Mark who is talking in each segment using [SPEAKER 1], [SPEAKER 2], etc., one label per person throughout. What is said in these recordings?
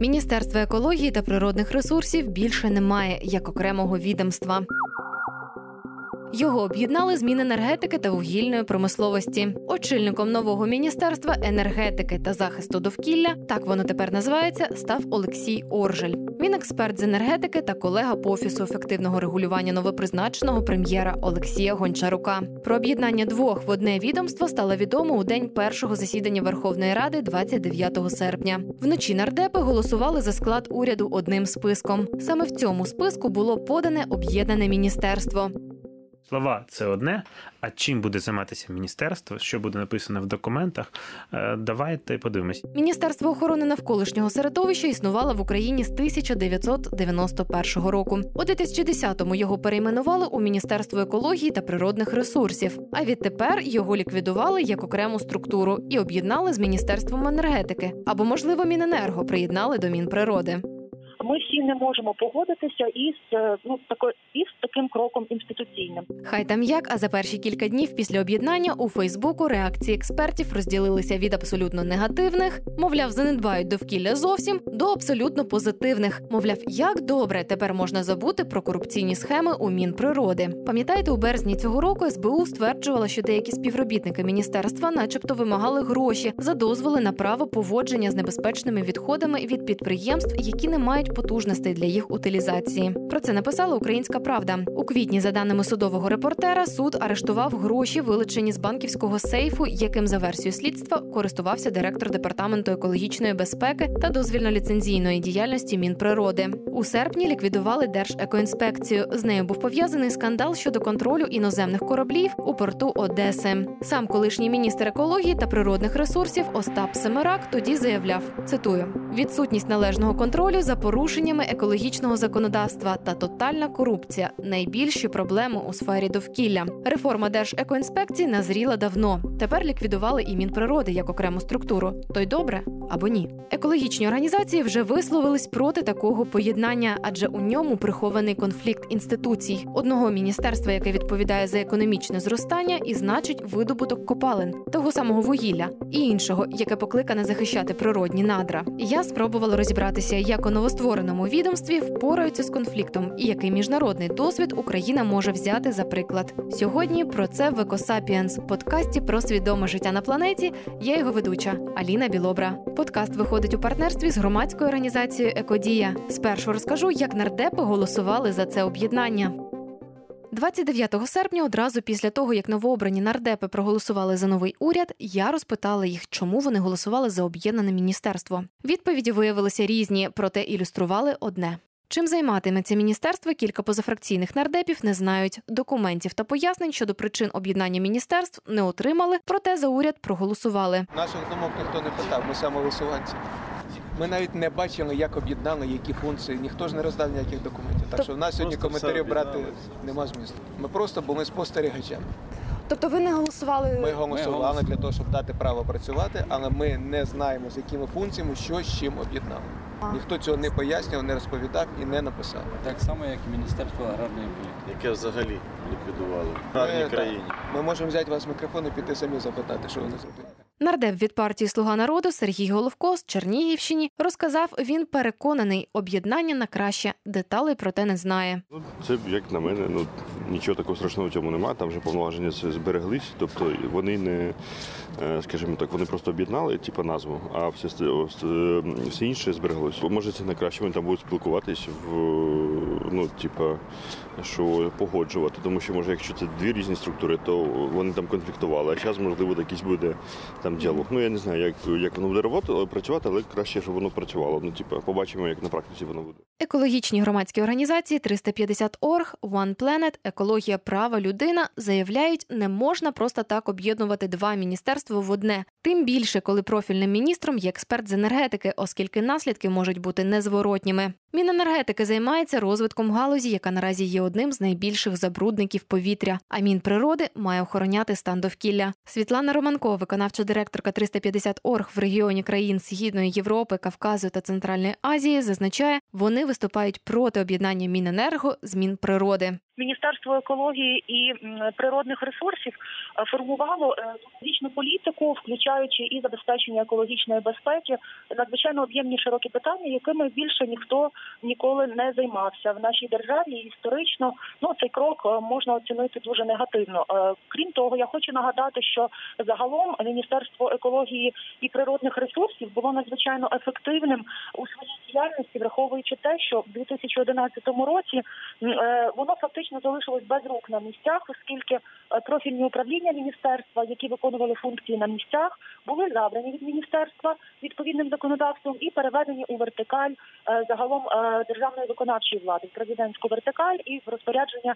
[SPEAKER 1] Міністерства екології та природних ресурсів більше немає як окремого відомства. Його об'єднали з Міненергетики та вугільної промисловості. Очільником нового міністерства енергетики та захисту довкілля, так воно тепер називається, став Олексій Оржель. Він експерт з енергетики та колега по офісу ефективного регулювання новопризначеного прем'єра Олексія Гончарука. Про об'єднання двох в одне відомство стало відомо у день першого засідання Верховної Ради, 29 серпня. Вночі нардепи голосували за склад уряду одним списком. Саме в цьому списку було подане об'єднане міністерство.
[SPEAKER 2] Слова це одне. А чим буде займатися міністерство? Що буде написано в документах? Е, Давайте подивимось.
[SPEAKER 1] Міністерство охорони навколишнього середовища існувало в Україні з 1991 року. У 2010-му його перейменували у Міністерство екології та природних ресурсів. А відтепер його ліквідували як окрему структуру і об'єднали з міністерством енергетики або, можливо, Міненерго приєднали до Мінприроди.
[SPEAKER 3] Ми всі не можемо погодитися із е, ну такою із таким кроком інституційним.
[SPEAKER 1] Хай там як, а за перші кілька днів після об'єднання у Фейсбуку реакції експертів розділилися від абсолютно негативних, мовляв, занедбають довкілля зовсім, до абсолютно позитивних. Мовляв, як добре тепер можна забути про корупційні схеми у Мінприроди. Пам'ятаєте, у березні цього року СБУ стверджувала, що деякі співробітники міністерства, начебто, вимагали гроші за дозволи на право поводження з небезпечними відходами від підприємств, які не мають потужностей для їх утилізації. Про це написала Українська Правда у квітні. За даними судового репортера, суд арештував гроші, вилучені з банківського сейфу, яким за версією слідства користувався директор департаменту екологічної безпеки та дозвільно-ліцензійної діяльності Мінприроди. У серпні ліквідували Держекоінспекцію. З нею був пов'язаний скандал щодо контролю іноземних кораблів у порту Одеси. Сам колишній міністр екології та природних ресурсів Остап Семерак тоді заявляв: цитую: відсутність належного контролю за порушеннями екологічного законодавства та тотальна корупція найбільші проблеми у сфері довкілля. Реформа Держекоінспекції назріла давно. Тепер ліквідували і Мінприроди як окрему структуру. То й добре або ні. Екологічні організації вже висловились проти такого поєднання, адже у ньому прихований конфлікт інституцій одного міністерства, яке відповідає за економічне зростання, і значить видобуток копалин, того самого вугілля, і іншого, яке покликане захищати природні надра. Я спробувала розібратися, як у новоствореному відомстві впораються з конфліктом, і який міжнародний досвід Україна може взяти за приклад. Сьогодні про це в Екосапіенс подкасті про свідоме життя на планеті. Я його ведуча Аліна Білобра. Подкаст виходить у партнерстві з громадською організацією Екодія. Спершу розкажу, як нардепи голосували за це об'єднання. 29 серпня, одразу після того, як новообрані нардепи проголосували за новий уряд, я розпитала їх, чому вони голосували за об'єднане міністерство. Відповіді виявилися різні, проте ілюстрували одне. Чим займатиметься міністерство, кілька позафракційних нардепів не знають. Документів та пояснень щодо причин об'єднання міністерств не отримали, проте за уряд проголосували.
[SPEAKER 4] Наших думок ніхто не питав, ми самовисуванці. Ми навіть не бачили, як об'єднали, які функції. Ніхто ж не роздав ніяких документів. Так що в нас сьогодні коментарів брати нема змісту. Ми просто були спостерігачами.
[SPEAKER 1] Тобто ви не голосували
[SPEAKER 4] Ми голосували. для того, щоб дати право працювати, але ми не знаємо, з якими функціями що з чим об'єднали. Ніхто цього не пояснював, не розповідав і не написав.
[SPEAKER 5] Так само, як і Міністерство аграрної політики.
[SPEAKER 6] яке взагалі ліквідувало в
[SPEAKER 4] Ми,
[SPEAKER 6] гарній країні.
[SPEAKER 4] Ми можемо взяти вас мікрофон і піти самі запитати, що вони зробили.
[SPEAKER 1] Нардеп від партії Слуга народу Сергій Головко з Чернігівщині розказав, він переконаний, об'єднання на краще. Деталей проте не знає.
[SPEAKER 7] Ну, це як на мене, ну нічого такого страшного в цьому немає. Там вже повноваження збереглись. Тобто вони не, е, скажімо так, вони просто об'єднали, типу, назву, а все, е, все інше збереглось. Може, це не краще, вони там будуть спілкуватись в ну, типа, що погоджувати. Тому що може, якщо це дві різні структури, то вони там конфліктували. А зараз, можливо, якийсь буде там діалог. Ну я не знаю, як, як воно буде роботи- працювати, але краще, щоб воно працювало. Ну, типа, побачимо, як на практиці воно буде.
[SPEAKER 1] Екологічні громадські організації 350 Орг, One Planet, Екологія права людина заявляють, не можна просто так об'єднувати два міністерства в одне. Тим більше, коли профільним міністром є експерт з енергетики, оскільки наслідки можуть бути незворотніми. Міненергетики займається розвитком галузі, яка наразі є одним з найбільших забрудників повітря. А Мінприроди має охороняти стан довкілля. Світлана Романко, виконавча директорка 350 Орг в регіоні країн Східної Європи, Кавказу та Центральної Азії, зазначає, вони виступають проти об'єднання Міненерго з Мінприроди.
[SPEAKER 3] Міністерство екології і природних ресурсів е, формувало екологічну політику, включаючи і забезпечення екологічної безпеки, надзвичайно об'ємні широкі питання, якими більше ніхто ніколи не займався в нашій державі. Історично ну цей крок е, можна оцінити дуже негативно. Е, Крім того, я хочу нагадати, що загалом Міністерство екології і природних ресурсів було надзвичайно ефективним у своїй діяльності, враховуючи те, що в 2011 році воно фактично залишилось без рук на місцях, оскільки е, профільні управління міністерства, які виконували функції на місцях, були забрані від міністерства відповідним законодавством і переведені у вертикаль е, загалом е, державної виконавчої влади, президентську вертикаль і в розпорядження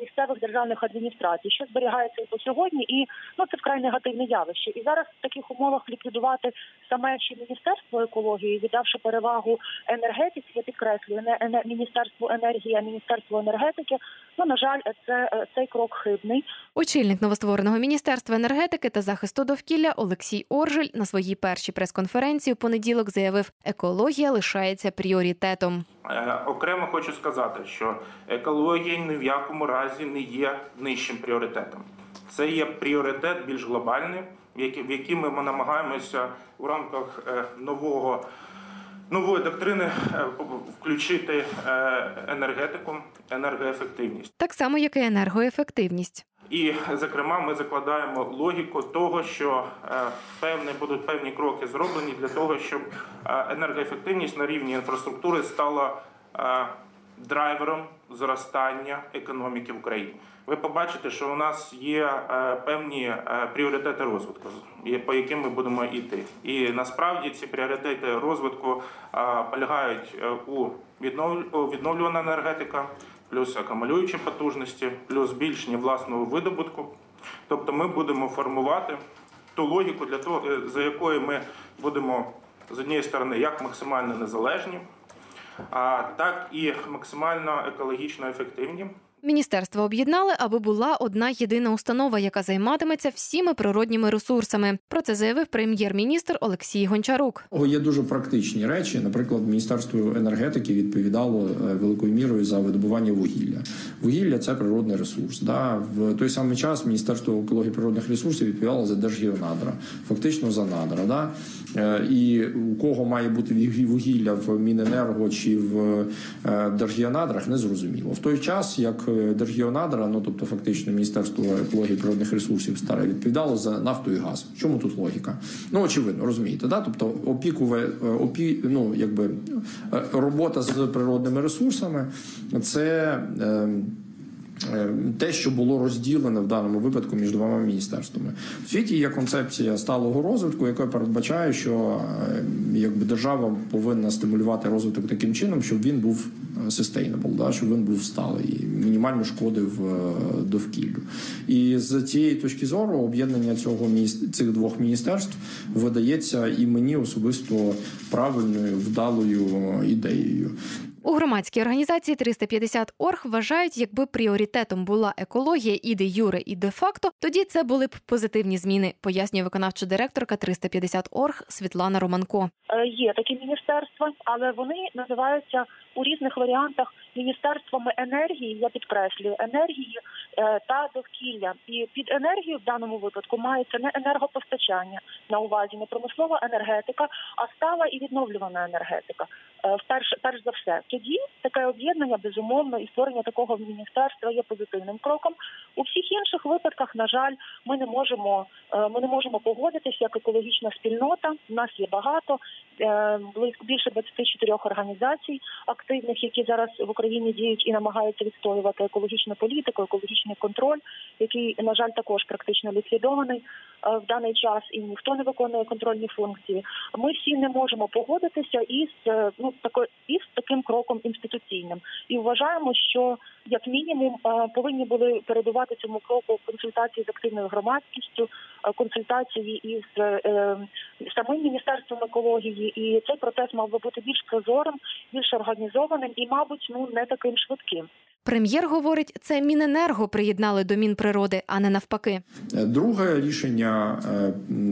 [SPEAKER 3] місцевих державних адміністрацій, що зберігається і по сьогодні, і ну це вкрай негативне явище. І зараз в таких умовах ліквідувати саме ще міністерство екології, віддавши перевагу енергетиці, я підкреслюю, не міністерству енергії, а міністерству енергетики. Ну на жаль, це е, цей крок хибний.
[SPEAKER 1] Очільник новоствореного міністерства енергетики та захисту довкілля Олексій Оржель на своїй першій прес-конференції у понеділок заявив, екологія лишається пріоритетом.
[SPEAKER 8] Е, Окремо хочу сказати, що екологія ні в якому разі не є нижчим пріоритетом. Це є пріоритет більш глобальний, в який, ми намагаємося у рамках е, нового. Нової доктрини е, включити е, енергетику, енергоефективність.
[SPEAKER 1] Так само, як і енергоефективність.
[SPEAKER 8] І, зокрема, ми закладаємо логіку того, що е, певні будуть певні кроки зроблені для того, щоб енергоефективність на рівні інфраструктури стала драйвером зростання економіки в Україні. Ви побачите, що у нас є е, певні е, пріоритети розвитку, по яким ми будемо йти. І насправді ці пріоритети розвитку е, полягають у віднов- відновлювана енергетика, плюс акумулюючі потужності, плюс збільшення власного видобутку. Тобто ми будемо формувати ту логіку для того, за якою ми будемо з однієї сторони як максимально незалежні, так і максимально екологічно ефективні.
[SPEAKER 1] Міністерство об'єднали, аби була одна єдина установа, яка займатиметься всіми природніми ресурсами. Про це заявив прем'єр-міністр Олексій Гончарук.
[SPEAKER 9] Є дуже практичні речі. Наприклад, Міністерство енергетики відповідало е, великою мірою за видобування вугілля. Вугілля це природний ресурс. Да? В той самий час Міністерство екології природних ресурсів відповідало за держгеонадра, фактично за надра. Да? Е, І у кого має бути вугілля в Міненерго чи в е, держгеонадрах, не зрозуміло. В той час, як держгеонадра, ну тобто фактично Міністерство екології природних ресурсів старе відповідало за нафту і газ. Чому тут логіка? Ну очевидно, розумієте, да? Тобто опікуве е, опі, ну якби е, робота з природними ресурсами це. е, е, Те, що було розділене в даному випадку між двома міністерствами, в світі є концепція сталого розвитку, яка передбачає, що е, якби держава повинна стимулювати розвиток таким чином, щоб він був е, sustainable, да, щоб він був сталий, і мінімально е, довкіллю. І з цієї точки зору об'єднання цього цих двох міністерств видається і мені особисто правильною вдалою ідеєю.
[SPEAKER 1] У громадській організації 350 орг вважають, якби пріоритетом була екологія і де юре, і де факто, тоді це були б позитивні зміни, пояснює виконавча директорка 350 орг Світлана Романко.
[SPEAKER 3] Е, Є такі міністерства, але вони називаються у різних варіантах міністерствами енергії. Я підкреслюю енергії е, та довкілля. І під енергію в даному випадку мається не енергопостачання на увазі, не промислова енергетика, а стала і відновлювана енергетика. Е, Вперше, перш за все, тоді таке об'єднання безумовно і створення такого міністерства є позитивним кроком. У всіх інших випадках, на жаль, ми не можемо е, ми не можемо погодитися як екологічна спільнота. У нас є багато більше 24 організацій активних, які зараз в діють і намагаються відстоювати екологічну політику, екологічний контроль, який на жаль також практично ліквідований е, в даний час, і ніхто не виконує контрольні функції. Ми всі не можемо погодитися із е, ну тако із таким кроком інституційним, і вважаємо, що як мінімум е, повинні були передувати цьому кроку консультації з активною громадськістю, е, консультації із е, самим міністерством екології, і цей процес мав би бути більш прозорим, більш організованим і, мабуть, ну не таким швидким.
[SPEAKER 1] Прем'єр говорить, це Міненерго приєднали до Мінприроди, а не навпаки.
[SPEAKER 9] Друге рішення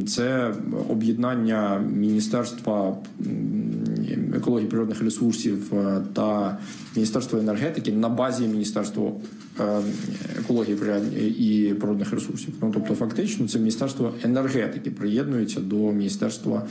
[SPEAKER 9] це об'єднання міністерства, екології природних ресурсів е, та Міністерство енергетики на базі Міністерства е, екології і природних ресурсів. Ну тобто, фактично, це міністерство енергетики приєднується до міністерства,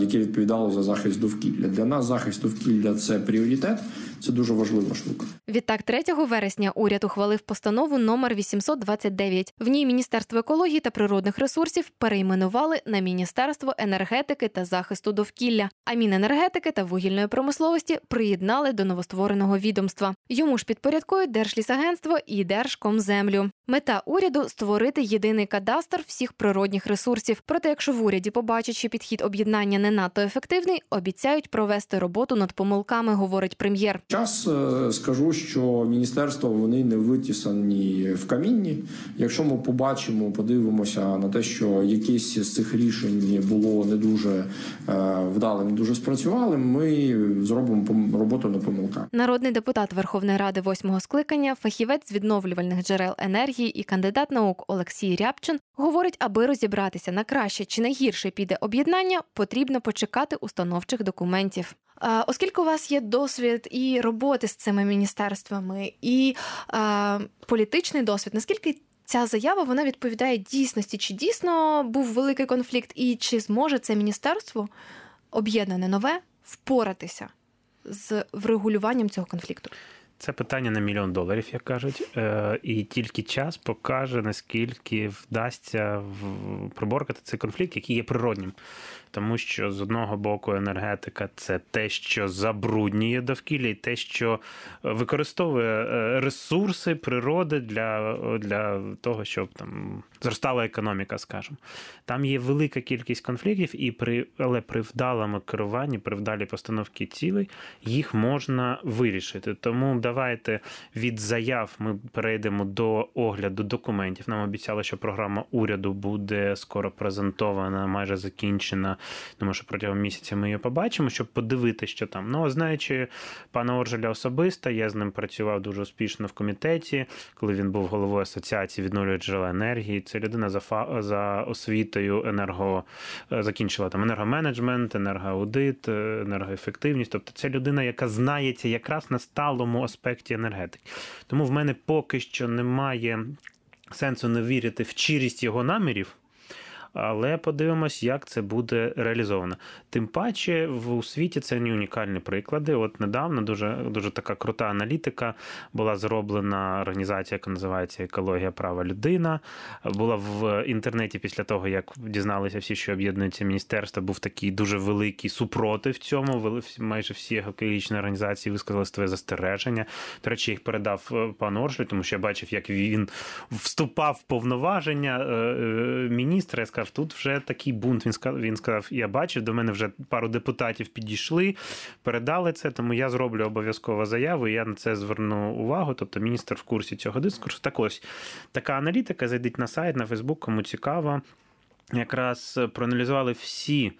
[SPEAKER 9] яке відповідало за захист довкілля. Для нас захист довкілля це пріоритет. Це дуже важлива штука.
[SPEAKER 1] Відтак, 3 вересня уряд ухвалив постанову номер 829. В ній Міністерство екології та природних ресурсів перейменували на Міністерство енергетики та захисту довкілля. А Міненергетики та вугільної промисловості приєднали до новоствореного відомства. Йому ж підпорядкують Держлісагентство і Держкомземлю. Мета уряду створити єдиний кадастр всіх природних ресурсів. Проте, якщо в уряді побачать, що підхід об'єднання не надто ефективний, обіцяють провести роботу над помилками, говорить прем'єр.
[SPEAKER 9] Час е, скажу, що міністерства вони не витісані в камінні. Якщо ми побачимо, подивимося на те, що якісь з цих рішень було не дуже е, вдалим, не дуже спрацювали. Ми зробимо роботу на помилках.
[SPEAKER 1] Народний депутат Верховної Ради восьмого скликання, фахівець з відновлювальних джерел енергії і кандидат наук Олексій Рябчин говорить, аби розібратися на краще чи на гірше піде об'єднання, потрібно почекати установчих документів. Оскільки у вас є досвід і роботи з цими міністерствами, і е, політичний досвід, наскільки ця заява вона відповідає дійсності? Чи дійсно був великий конфлікт, і чи зможе це міністерство об'єднане нове впоратися з врегулюванням цього конфлікту?
[SPEAKER 2] Це питання на мільйон доларів, як кажуть, е, і тільки час покаже наскільки вдасться приборкати цей конфлікт, який є природнім тому що з одного боку енергетика це те, що забруднює довкілля, і те, що використовує е, ресурси природи для для того, щоб там зростала економіка, скажімо. Там є велика кількість конфліктів, і при але при вдалому керуванні, при вдалій постановці цілей їх можна вирішити. Тому давайте від заяв ми перейдемо до огляду документів. Нам обіцяли, що програма уряду буде скоро презентована, майже закінчена. Думаю, що протягом місяця ми її побачимо, щоб подивитися, що там. Ну, знаючи пана Оржеля особисто, я з ним працював дуже успішно в комітеті, коли він був головою асоціації відновлюваних джерела енергії. Це людина за фа... за освітою енерго закінчила там енергоменеджмент, енергоаудит, енергоефективність. Тобто це людина, яка знається якраз на сталому аспекті енергетики. Тому в мене поки що немає сенсу не вірити в чирість його намірів але подивимось, як це буде реалізовано. Тим паче в у світі це не унікальні приклади. От недавно дуже дуже така крута аналітика була зроблена організація, яка називається Екологія права людина. Була в інтернеті після того, як дізналися всі, що об'єднується міністерство, був такий дуже великий супротив цьому. майже всі екологічні організації висказали своє застереження. До речі, їх передав е, пан Оршлі, тому що я бачив, як він вступав в повноваження е, е, міністра. Я сказав, тут вже такий бунт. Він сказав, він сказав, я бачив, до мене вже пару депутатів підійшли, передали це, тому я зроблю обов'язково заяву. і Я на це зверну увагу. Тобто міністр в курсі цього дискурсу. Так ось така аналітика. Зайдіть на сайт, на Фейсбук, кому цікаво. Якраз проаналізували всі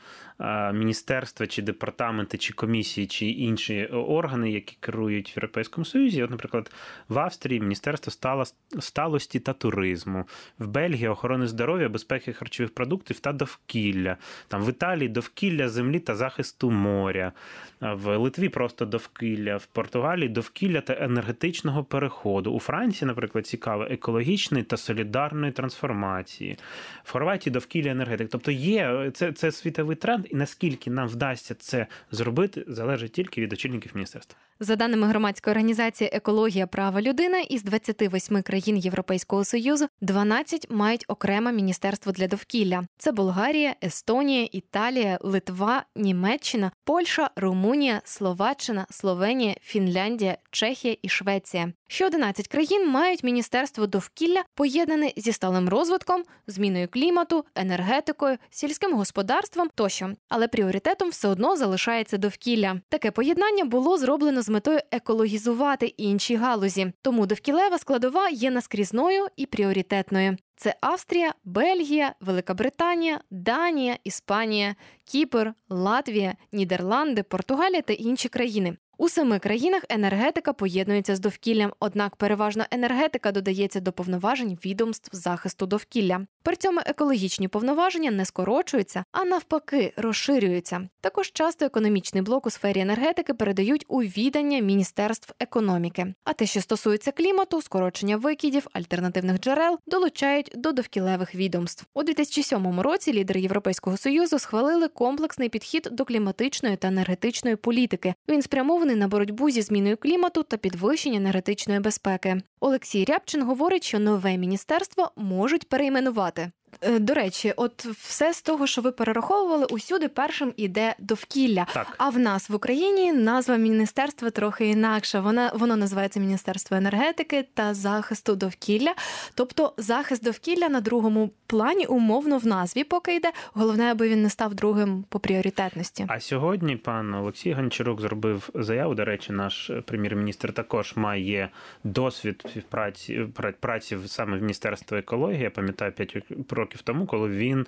[SPEAKER 2] міністерства, чи департаменти, чи комісії, чи інші органи, які керують в Європейському Союзі. От, наприклад, в Австрії Міністерство сталості та туризму, в Бельгії охорони здоров'я, безпеки харчових продуктів та довкілля. Там в Італії довкілля землі та захисту моря, в Литві просто довкілля, в Португалії довкілля та енергетичного переходу. У Франції, наприклад, цікаво, екологічної та солідарної трансформації, в Хорватії довкілля енергетики. Тобто є це, це світовий тренд і наскільки нам вдасться це зробити, залежить тільки від очільників міністерства.
[SPEAKER 1] За даними громадської організації Екологія права людини із 28 країн Європейського союзу 12 мають окреме міністерство для довкілля: це Болгарія, Естонія, Італія, Литва, Німеччина, Польща, Румунія, Словаччина, Словенія, Фінляндія, Чехія і Швеція. Ще 11 країн мають міністерство довкілля, поєднане зі сталим розвитком, зміною клімату, енергетикою, сільським господарством тощо. Але пріоритетом все одно залишається довкілля. Таке поєднання було зроблено з метою екологізувати інші галузі. Тому довкілева складова є наскрізною і пріоритетною. Це Австрія, Бельгія, Велика Британія, Данія, Іспанія, Кіпр, Латвія, Нідерланди, Португалія та інші країни. У семи країнах енергетика поєднується з довкіллям, однак переважно енергетика додається до повноважень відомств захисту довкілля. При цьому екологічні повноваження не скорочуються, а навпаки, розширюються. Також часто економічний блок у сфері енергетики передають у відання міністерств економіки. А те, що стосується клімату, скорочення викидів, альтернативних джерел, долучають до довкілевих відомств. У 2007 році лідери Європейського союзу схвалили комплексний підхід до кліматичної та енергетичної політики. Він спрямований на боротьбу зі зміною клімату та підвищення енергетичної безпеки. Олексій Рябчин говорить, що нове міністерство можуть перейменувати. Е, До речі, от все з того, що ви перераховували, усюди першим іде довкілля.
[SPEAKER 2] Так.
[SPEAKER 1] А в нас в Україні назва міністерства трохи інакша. Вона воно називається Міністерство енергетики та захисту довкілля. Тобто захист довкілля на другому плані умовно в назві поки йде. Головне, аби він не став другим по пріоритетності.
[SPEAKER 2] А сьогодні пан Олексій Гончарук зробив заяву. До речі, наш прем'єр-міністр також має досвід співпраці праці саме в Міністерстві екології. Я пам'ятаю 5 років тому, коли він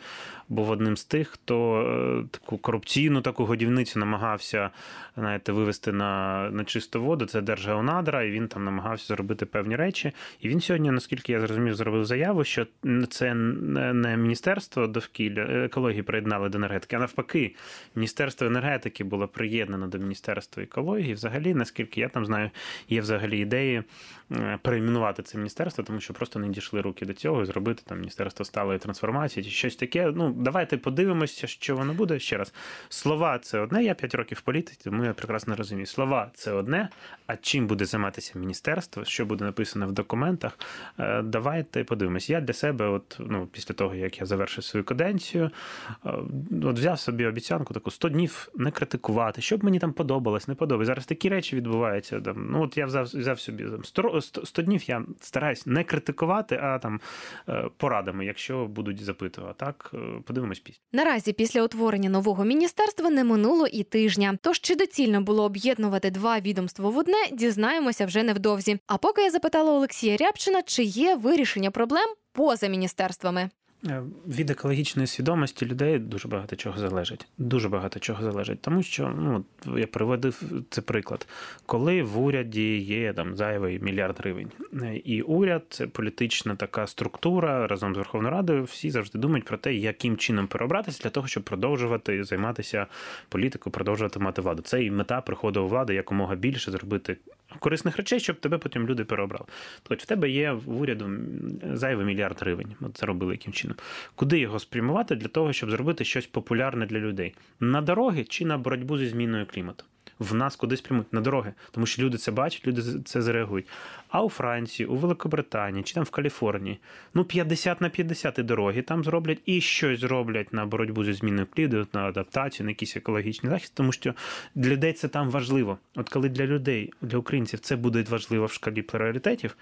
[SPEAKER 2] був одним з тих, хто е, таку корупційну таку годівницю намагався знаєте, вивести на, на чисту воду. Це Держгеонадра, і він там намагався зробити певні речі. І він сьогодні, наскільки я зрозумів, зробив заяву, що це не міністерство довкілля екології приєднали до енергетики, а навпаки, міністерство енергетики було приєднано до міністерства екології. Взагалі, наскільки я там знаю, є взагалі ідеї е, перейменувати це міністерство, тому що просто не дійшли руки до цього і зробити там міністерство сталої трансформації чи щось таке. Ну давайте подивимося, що воно буде ще раз. Слова це одне. Я 5 років в політиці, тому я прекрасно розумію. Слова це одне. А чим буде займатися міністерство, що буде написано в документах? Е, Давайте подивимось. Я для себе, от ну після того як я завершив свою каденцію, е, от взяв собі обіцянку таку 100 днів не критикувати, щоб мені там подобалось, не подобалось. Зараз такі речі відбуваються. Там, ну от я взяв, взяв собі там 100, 100 100 днів. Я стараюсь не критикувати, а там е, порадами, якщо будуть запитувати. Так е, подивимось пісню.
[SPEAKER 1] Наразі після утворення нового міністерства не минуло і тижня. Тож чи доцільно було об'єднувати два відомства в одне, дізнаємося вже невдовзі. А поки я запитала Олексія Рябчина, чи є вирішення проблем поза міністерствами.
[SPEAKER 2] Е, Від екологічної свідомості людей дуже багато чого залежить. Дуже багато чого залежить. Тому що ну я приводив це приклад, коли в уряді є там зайвий мільярд гривень, Е, і уряд це політична така структура разом з Верховною Радою. Всі завжди думають про те, яким чином переобратися для того, щоб продовжувати займатися політикою, продовжувати мати владу. Це і мета приходу влади якомога більше зробити корисних речей, щоб тебе потім люди переобрали. Тобто в тебе є в уряду зайвий мільярд гривень. От це робили яким чином. Куди його спрямувати для того, щоб зробити щось популярне для людей? На дороги чи на боротьбу зі зміною клімату? В нас кудись прямують на дороги, тому що люди це бачать, люди це зареагують. А у Франції, у Великобританії чи там в Каліфорнії, ну 50 на 50 і дороги там зроблять і щось зроблять на боротьбу зі зміною кліду, на адаптацію, на якийсь екологічний захист, тому що для людей це там важливо. От коли для людей, для українців це буде важливо в шкалі пріоритетів.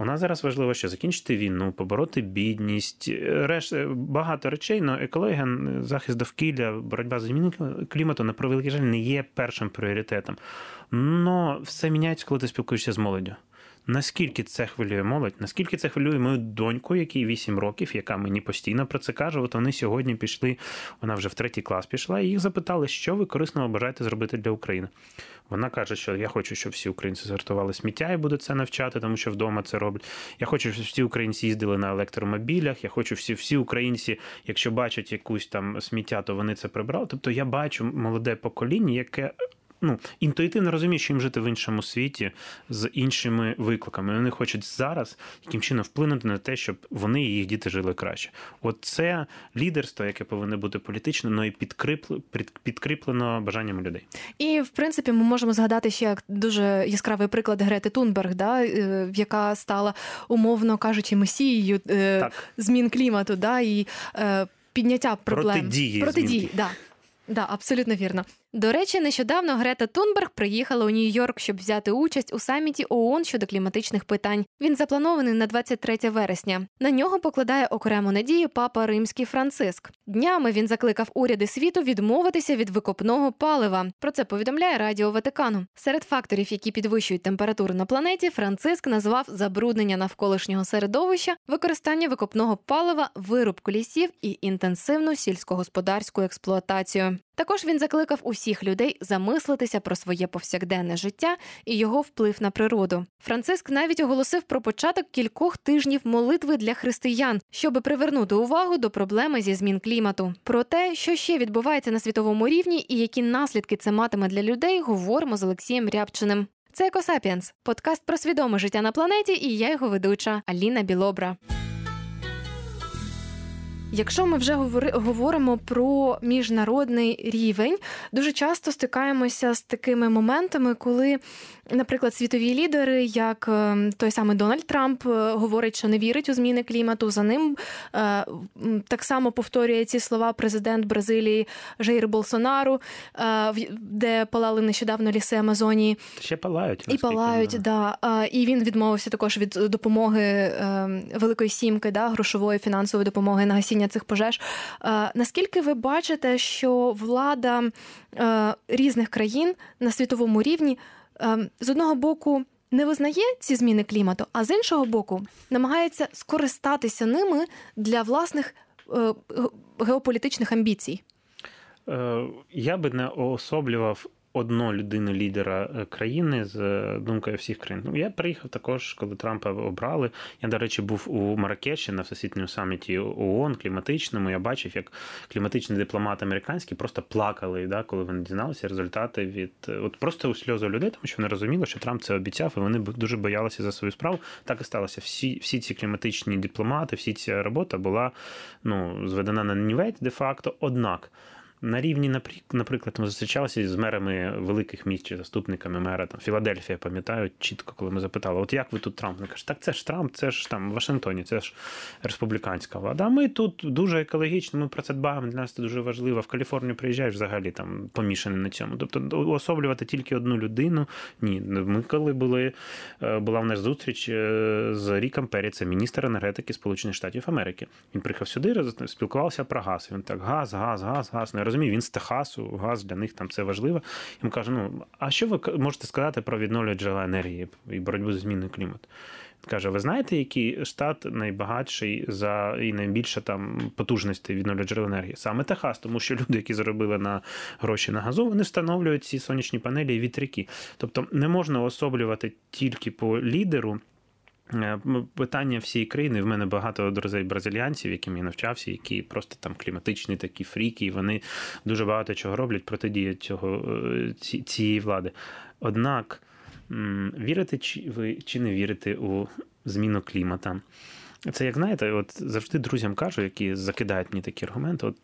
[SPEAKER 2] У нас зараз важливо, що закінчити війну, побороти бідність, решт багато речей, але екологія, захист довкілля, боротьба за зміною клімату, на превеликий жаль, не є першим пріоритетом. Но все міняється, коли ти спілкуєшся з молоддю. Наскільки це хвилює молодь, наскільки це хвилює мою доньку, якій 8 років, яка мені постійно про це каже. От вони сьогодні пішли, вона вже в третій клас пішла, і їх запитали, що ви корисного бажаєте зробити для України. Вона каже, що я хочу, щоб всі українці згортували сміття і буду це навчати, тому що вдома це роблять. Я хочу, щоб всі українці їздили на електромобілях. Я хочу, всі всі українці, якщо бачать якусь там сміття, то вони це прибрали. Тобто я бачу молоде покоління, яке ну, інтуїтивно розуміє, що їм жити в іншому світі з іншими викликами. Вони хочуть зараз яким чином вплинути на те, щоб вони і їх діти жили краще. От це лідерство, яке повинно бути політичне, але і підкріплено, підкріплено бажаннями людей.
[SPEAKER 1] І в принципі, ми можемо згадати ще як дуже яскравий приклад Грети Тунберг, да, е, яка стала умовно кажучи месією е,
[SPEAKER 2] Так.
[SPEAKER 1] змін клімату, да, і е, підняття проблем
[SPEAKER 2] Протидії
[SPEAKER 1] протидії. Да. Да, абсолютно вірно. До речі, нещодавно Грета Тунберг приїхала у Нью-Йорк, щоб взяти участь у саміті ООН щодо кліматичних питань. Він запланований на 23 вересня. На нього покладає окрему надію папа Римський Франциск. Днями він закликав уряди світу відмовитися від викопного палива. Про це повідомляє Радіо Ватикану. Серед факторів, які підвищують температуру на планеті, Франциск назвав забруднення навколишнього середовища, використання викопного палива, вирубку лісів і інтенсивну сільськогосподарську експлуатацію. Також він закликав усіх людей замислитися про своє повсякденне життя і його вплив на природу. Франциск навіть оголосив про початок кількох тижнів молитви для християн, щоб привернути увагу до проблеми зі змін клімату. Про те, що ще відбувається на світовому рівні і які наслідки це матиме для людей, говоримо з Олексієм Рябчиним. Це Екосапіенс, подкаст про свідоме життя на планеті, і я його ведуча Аліна Білобра. Якщо ми вже говоримо про міжнародний рівень, дуже часто стикаємося з такими моментами, коли, наприклад, світові лідери, як е, той самий Дональд Трамп, е, говорить, що не вірить у зміни клімату. За ним е, так само повторює ці слова президент Бразилії Жаїр Болсонару, де палали нещодавно ліси Амазонії.
[SPEAKER 2] Ще палають
[SPEAKER 1] і палають, да. І він відмовився також від допомоги Великої Сімки, да, грошової фінансової допомоги на гасіння цих пожеж. Наскільки ви бачите, що влада різних країн на світовому рівні з одного боку не визнає ці зміни клімату, а з іншого боку намагається скористатися ними для власних е, геополітичних амбіцій?
[SPEAKER 2] Е, я би не уособлював одну людину лідера е, країни з е, думкою всіх країн. Ну, я приїхав також, коли Трампа обрали. Я, до речі, був у Маракеші на всесвітньому саміті ООН кліматичному. Я бачив, як кліматичні дипломати американські просто плакали, да, коли вони дізналися результати від е, от просто у сльози людей, тому що вони розуміли, що Трамп це обіцяв, і вони дуже боялися за свою справу. Так і сталося. Всі всі ці кліматичні дипломати, всі ця робота була ну зведена на нівець де-факто. Однак. На рівні, наприклад, ми зустрічалися з мерами великих міст чи заступниками мера там Філадельфія, пам'ятаю чітко, коли ми запитали, от як ви тут Трамп? Вони кажуть, так це ж Трамп, це ж там Вашингтоні, це ж республіканська влада. А ми тут дуже екологічно, ми про це дбаємо. Для нас це дуже важливо. В Каліфорнію приїжджаєш взагалі там помішаний на цьому. Тобто уособлювати тільки одну людину. Ні, ми коли були, е, була в нас зустріч е, з Ріком Перрі, це міністр енергетики Сполучених Штатів Америки. Він приїхав сюди, спілкувався про газ. Він так газ, газ, газ, газ розумію, він з Техасу, газ для них там це важливо. Йому каже: ну а що ви можете сказати про відновлювані джерела енергії і боротьбу з зміною клімату? Каже, ви знаєте, який штат найбагатший за і найбільше там потужності відновлюваних джерел енергії? Саме Техас, тому що люди, які заробили на гроші на газу, вони встановлюють ці сонячні панелі і вітряки. Тобто не можна особлювати тільки по лідеру. Е, питання всієї країни. В мене багато друзей бразильянців, яким я навчався, які просто там кліматичні такі фріки, і вони дуже багато чого роблять протидії цього е, цієї влади. Однак вірите чи ви чи не вірите у зміну клімата? Це як знаєте, от завжди друзям кажу, які закидають мені такі аргументи. От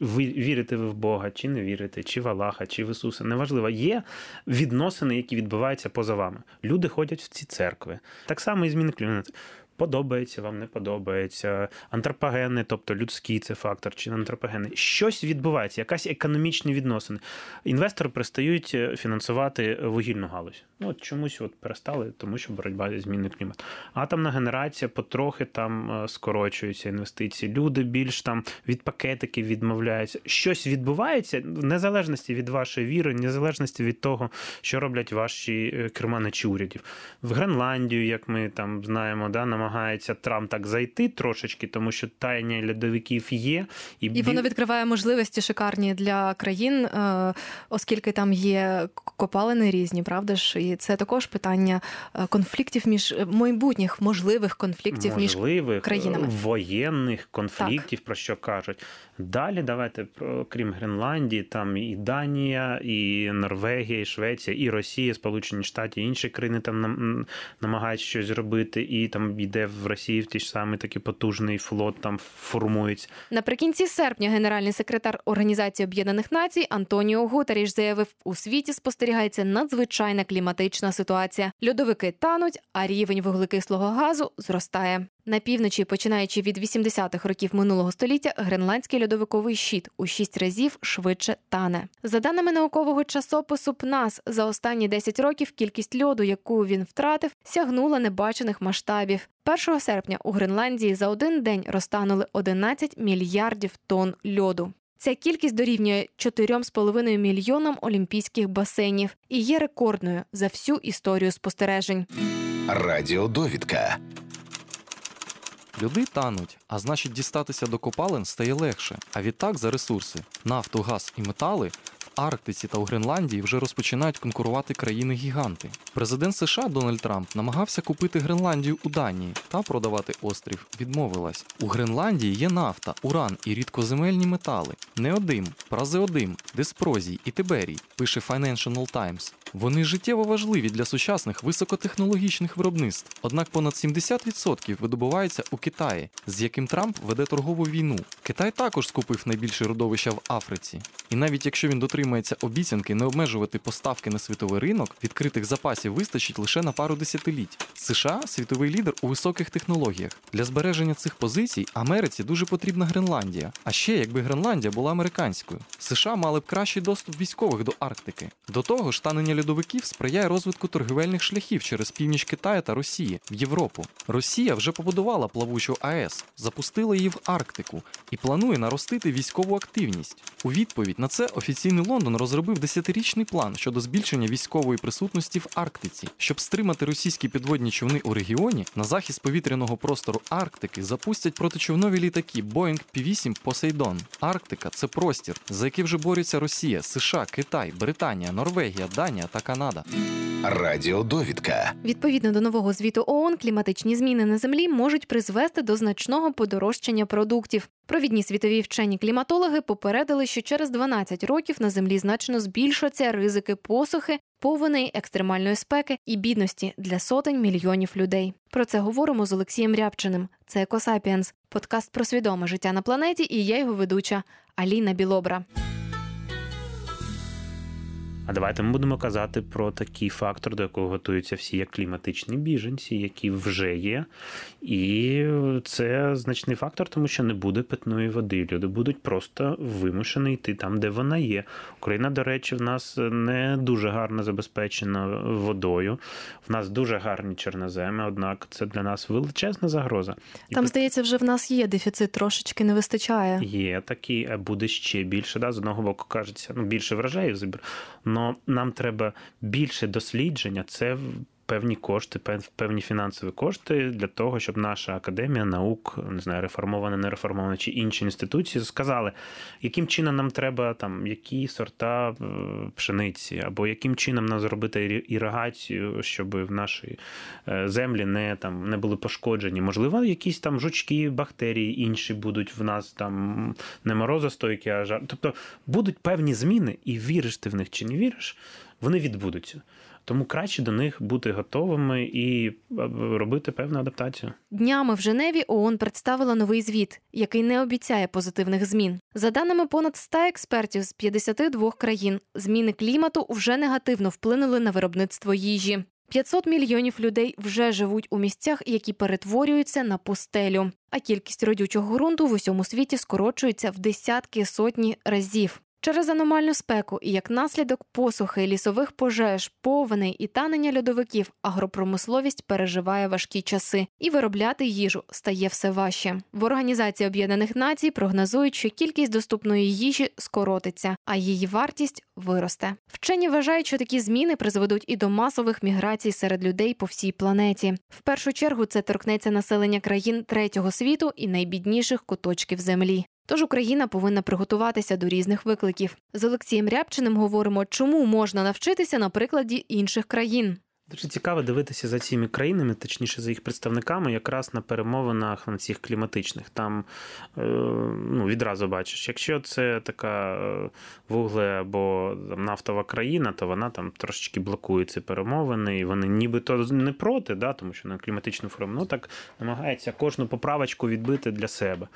[SPEAKER 2] ви вірите ви в Бога, чи не вірите, чи в Аллаха, чи в Ісуса. Неважливо, є відносини, які відбуваються поза вами. Люди ходять в ці церкви. Так само і зміни клімату подобається вам, не подобається. Антропогенний, тобто людський це фактор, чи не антропогенний. Щось відбувається, якась економічні відносини. Інвестори перестають е, фінансувати вугільну галузь. Ну, от чомусь от перестали, тому що боротьба зі зміною клімату. Атомна генерація потрохи там е, скорочується інвестиції. Люди більш там від пакетиків відмовляються. Щось відбувається в незалежності від вашої віри, незалежності від того, що роблять ваші е, керманичі урядів. В Гренландію, як ми там знаємо, да, намагається намагається Трамп так зайти трошечки, тому що таяння льодовиків є,
[SPEAKER 1] і і воно відкриває можливості шикарні для країн, е, оскільки там є копалини різні, правда ж? І це також питання е, конфліктів між е, майбутніх можливих конфліктів
[SPEAKER 2] можливих,
[SPEAKER 1] між країнами
[SPEAKER 2] воєнних конфліктів, так. про що кажуть. Далі давайте про крім Гренландії, там і Данія, і Норвегія, і Швеція, і Росія, Сполучені Штати, і інші країни там намагаються щось зробити, і там йде в Росії в ті ж самі такий потужний флот там формується.
[SPEAKER 1] Наприкінці серпня генеральний секретар Організації Об'єднаних Націй Антоніо Гутеріш заявив, у світі спостерігається надзвичайна кліматична ситуація. Льодовики тануть, а рівень вуглекислого газу зростає. На півночі, починаючи від 80-х років минулого століття, гренландський льодовиковий щит у шість разів швидше тане. За даними наукового часопису ПНАС, за останні 10 років кількість льоду, яку він втратив, сягнула небачених масштабів. 1 серпня у Гренландії за один день розтанули 11 мільярдів тонн льоду. Ця кількість дорівнює 4,5 мільйонам олімпійських басейнів і є рекордною за всю історію спостережень.
[SPEAKER 10] Радіодовідка Льоди тануть, а значить дістатися до копалин стає легше. А відтак за ресурси нафту, газ і метали в Арктиці та у Гренландії вже розпочинають конкурувати країни-гіганти. Президент США Дональд Трамп намагався купити Гренландію у Данії та продавати острів відмовилась. У Гренландії є нафта, уран і рідкоземельні метали, неодим, празеодим, диспрозій і тиберій, пише Financial Times. Вони життєво важливі для сучасних високотехнологічних виробництв. Однак понад 70% видобуваються у Китаї, з яким Трамп веде торгову війну. Китай також скупив найбільше родовища в Африці. І навіть якщо він дотримається обіцянки не обмежувати поставки на світовий ринок, відкритих запасів вистачить лише на пару десятиліть. США світовий лідер у високих технологіях. Для збереження цих позицій Америці дуже потрібна Гренландія. А ще якби Гренландія була американською, США мали б кращий доступ військових до Арктики. До того ж, танення льодовиків сприяє розвитку торгівельних шляхів через північ Китаю та Росії в Європу. Росія вже побудувала плавучу АЕС, запустила її в Арктику і планує наростити військову активність. У відповідь на це офіційний Лондон розробив десятирічний план щодо збільшення військової присутності в Арктиці, щоб стримати російські підводні човни у регіоні. На захист повітряного простору Арктики запустять протичовнові літаки Boeing P-8 Poseidon. Арктика це простір, за який вже борються Росія, США, Китай, Британія, Норвегія, Данія та Канада.
[SPEAKER 11] Радіодовідка.
[SPEAKER 1] Відповідно до нового звіту ООН, кліматичні зміни на землі можуть призвести до значного подорожчання продуктів. Провідні світові вчені кліматологи попередили, що через 12 років на землі значно збільшаться ризики посухи, повеней, екстремальної спеки і бідності для сотень мільйонів людей. Про це говоримо з Олексієм Рябчиним. Це Екосапіенс, подкаст про свідоме життя на планеті, і я його ведуча Аліна Білобра.
[SPEAKER 2] А давайте ми будемо казати про такий фактор, до якого готуються всі як кліматичні біженці, які вже є. І це значний фактор, тому що не буде питної води. Люди будуть просто вимушені йти там, де вона є. Україна, до речі, в нас не дуже гарно забезпечена водою. В нас дуже гарні чорноземи, однак це для нас величезна загроза. І
[SPEAKER 1] Там, здається, вже в нас є дефіцит, трошечки не вистачає.
[SPEAKER 2] Є такі, а буде ще більше. Да? З одного боку кажеться, ну більше врожаїв збір. Нам треба більше дослідження. Це певні кошти, певні фінансові кошти для того, щоб наша академія наук, не знаю, реформована, не реформована чи інші інституції сказали, яким чином нам треба там які сорта пшениці, або яким чином нам зробити іригацію, щоб в нашій землі не там не були пошкоджені. Можливо, якісь там жучки, бактерії інші будуть в нас там не морозостойкі, а жар. Тобто будуть певні зміни, і віриш ти в них чи не віриш, вони відбудуться. Тому краще до них бути готовими і робити певну адаптацію.
[SPEAKER 1] Днями в Женеві ООН представила новий звіт, який не обіцяє позитивних змін. За даними понад 100 експертів з 52 країн, зміни клімату вже негативно вплинули на виробництво їжі. 500 мільйонів людей вже живуть у місцях, які перетворюються на пустелю. А кількість родючого ґрунту в усьому світі скорочується в десятки сотні разів. Через аномальну спеку і як наслідок посухи, лісових пожеж, повеней і танення льодовиків агропромисловість переживає важкі часи, і виробляти їжу стає все важче. В Організації Об'єднаних Націй прогнозують, що кількість доступної їжі скоротиться, а її вартість виросте. Вчені вважають, що такі зміни призведуть і до масових міграцій серед людей по всій планеті. В першу чергу це торкнеться населення країн третього світу і найбідніших куточків землі. Тож Україна повинна приготуватися до різних викликів. З Олексієм Рябчиним говоримо, чому можна навчитися на прикладі інших країн.
[SPEAKER 2] Дуже цікаво дивитися за цими країнами, точніше за їх представниками, якраз на перемовинах на цих кліматичних. Там ну, відразу бачиш, якщо це така вугле або там, нафтова країна, то вона там трошечки блокує ці перемовини, і вони нібито не проти, да, тому що на кліматичну форму ну, так намагається кожну поправочку відбити для себе.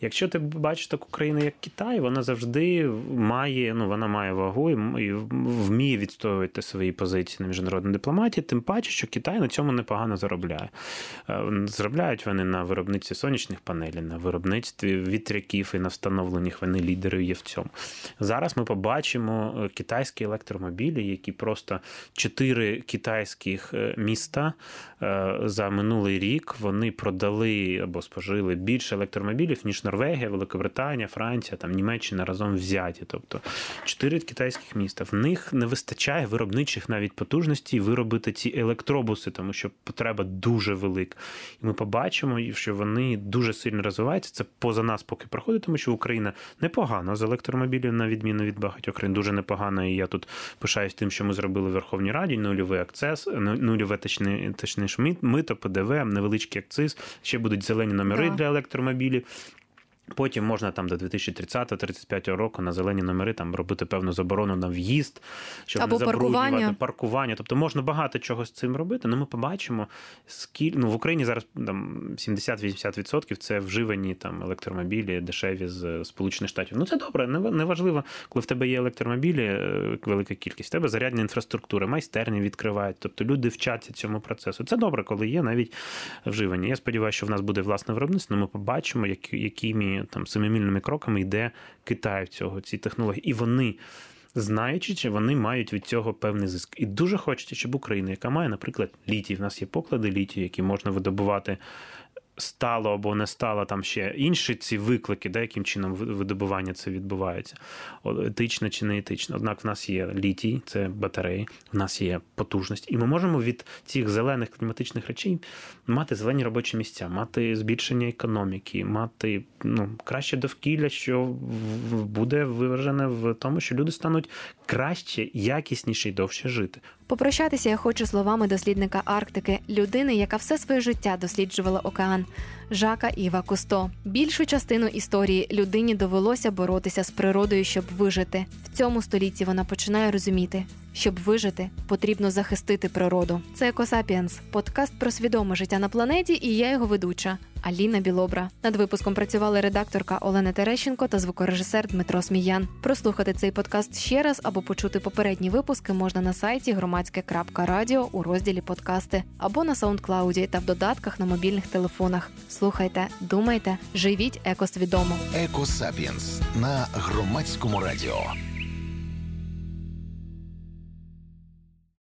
[SPEAKER 2] Якщо ти бачиш таку країну, як Китай, вона завжди має, ну вона має вагу і вміє відстоювати свої позиції на міжнародній дипломатії тим паче, що Китай на цьому непогано заробляє. Заробляють вони на виробництві сонячних панелей, на виробництві вітряків і на встановленнях вони лідери є в цьому. Зараз ми побачимо китайські електромобілі, які просто чотири китайських міста за минулий рік вони продали або спожили більше електромобілів, ніж Норвегія, Великобританія, Франція, там Німеччина разом взяті. Тобто чотири китайських міста. В них не вистачає виробничих навіть потужностей виробити ці електробуси, тому що потреба дуже велика. І ми побачимо, що вони дуже сильно розвиваються. Це поза нас поки проходить, тому що Україна непогано з електромобілів, на відміну від багатьох країн, дуже непогано. І я тут пишаюсь тим, що ми зробили в Верховній Раді. Нульовий акцес, нульове точніше мито, ПДВ, невеличкий акциз. Ще будуть зелені номери да. для електромобілів. Потім можна там до 2030-35 року на зелені номери там робити певну заборону на в'їзд, щоб
[SPEAKER 1] Або
[SPEAKER 2] не
[SPEAKER 1] паркування.
[SPEAKER 2] паркування. Тобто можна багато чого з цим робити. Ну ми побачимо, скільки ну, в Україні зараз там 70-80% це вживані там електромобілі дешеві з Сполучених Штатів. Ну це добре, не важливо, коли в тебе є електромобілі, е, велика кількість, в тебе зарядна інфраструктура, майстерні відкривають. Тобто люди вчаться цьому процесу. Це добре, коли є навіть вживані. Я сподіваюся, що в нас буде власне виробництво. Ми побачимо, якими там семимільними кроками йде Китай в цього ці технології, і вони. Знаючи, чи вони мають від цього певний зиск. І дуже хочеться, щоб Україна, яка має, наприклад, літій, в нас є поклади літію, які можна видобувати стало або не стало там ще інші ці виклики, де яким чином видобування це відбувається, етично чи не етично. Однак в нас є літій, це батареї, в нас є потужність, і ми можемо від цих зелених кліматичних речей мати зелені робочі місця, мати збільшення економіки, мати ну, краще довкілля, що буде виражене в тому, що люди стануть краще, якісніше і довше жити.
[SPEAKER 1] Попрощатися я хочу словами дослідника Арктики, людини, яка все своє життя досліджувала океан. Жака Іва Кусто. Більшу частину історії людині довелося боротися з природою, щоб вижити. В цьому столітті вона починає розуміти, щоб вижити, потрібно захистити природу. Це Екосапіенс, подкаст про свідоме життя на планеті, і я його ведуча Аліна Білобра. Над випуском працювали редакторка Олена Терещенко та звукорежисер Дмитро Сміян. Прослухати цей подкаст ще раз або почути попередні випуски можна на сайті громадське.радіо у розділі подкасти або на саундклауді та в додатках на мобільних телефонах. Слухайте, думайте, живіть екосвідомо.
[SPEAKER 11] Екосапіенс на громадському радіо.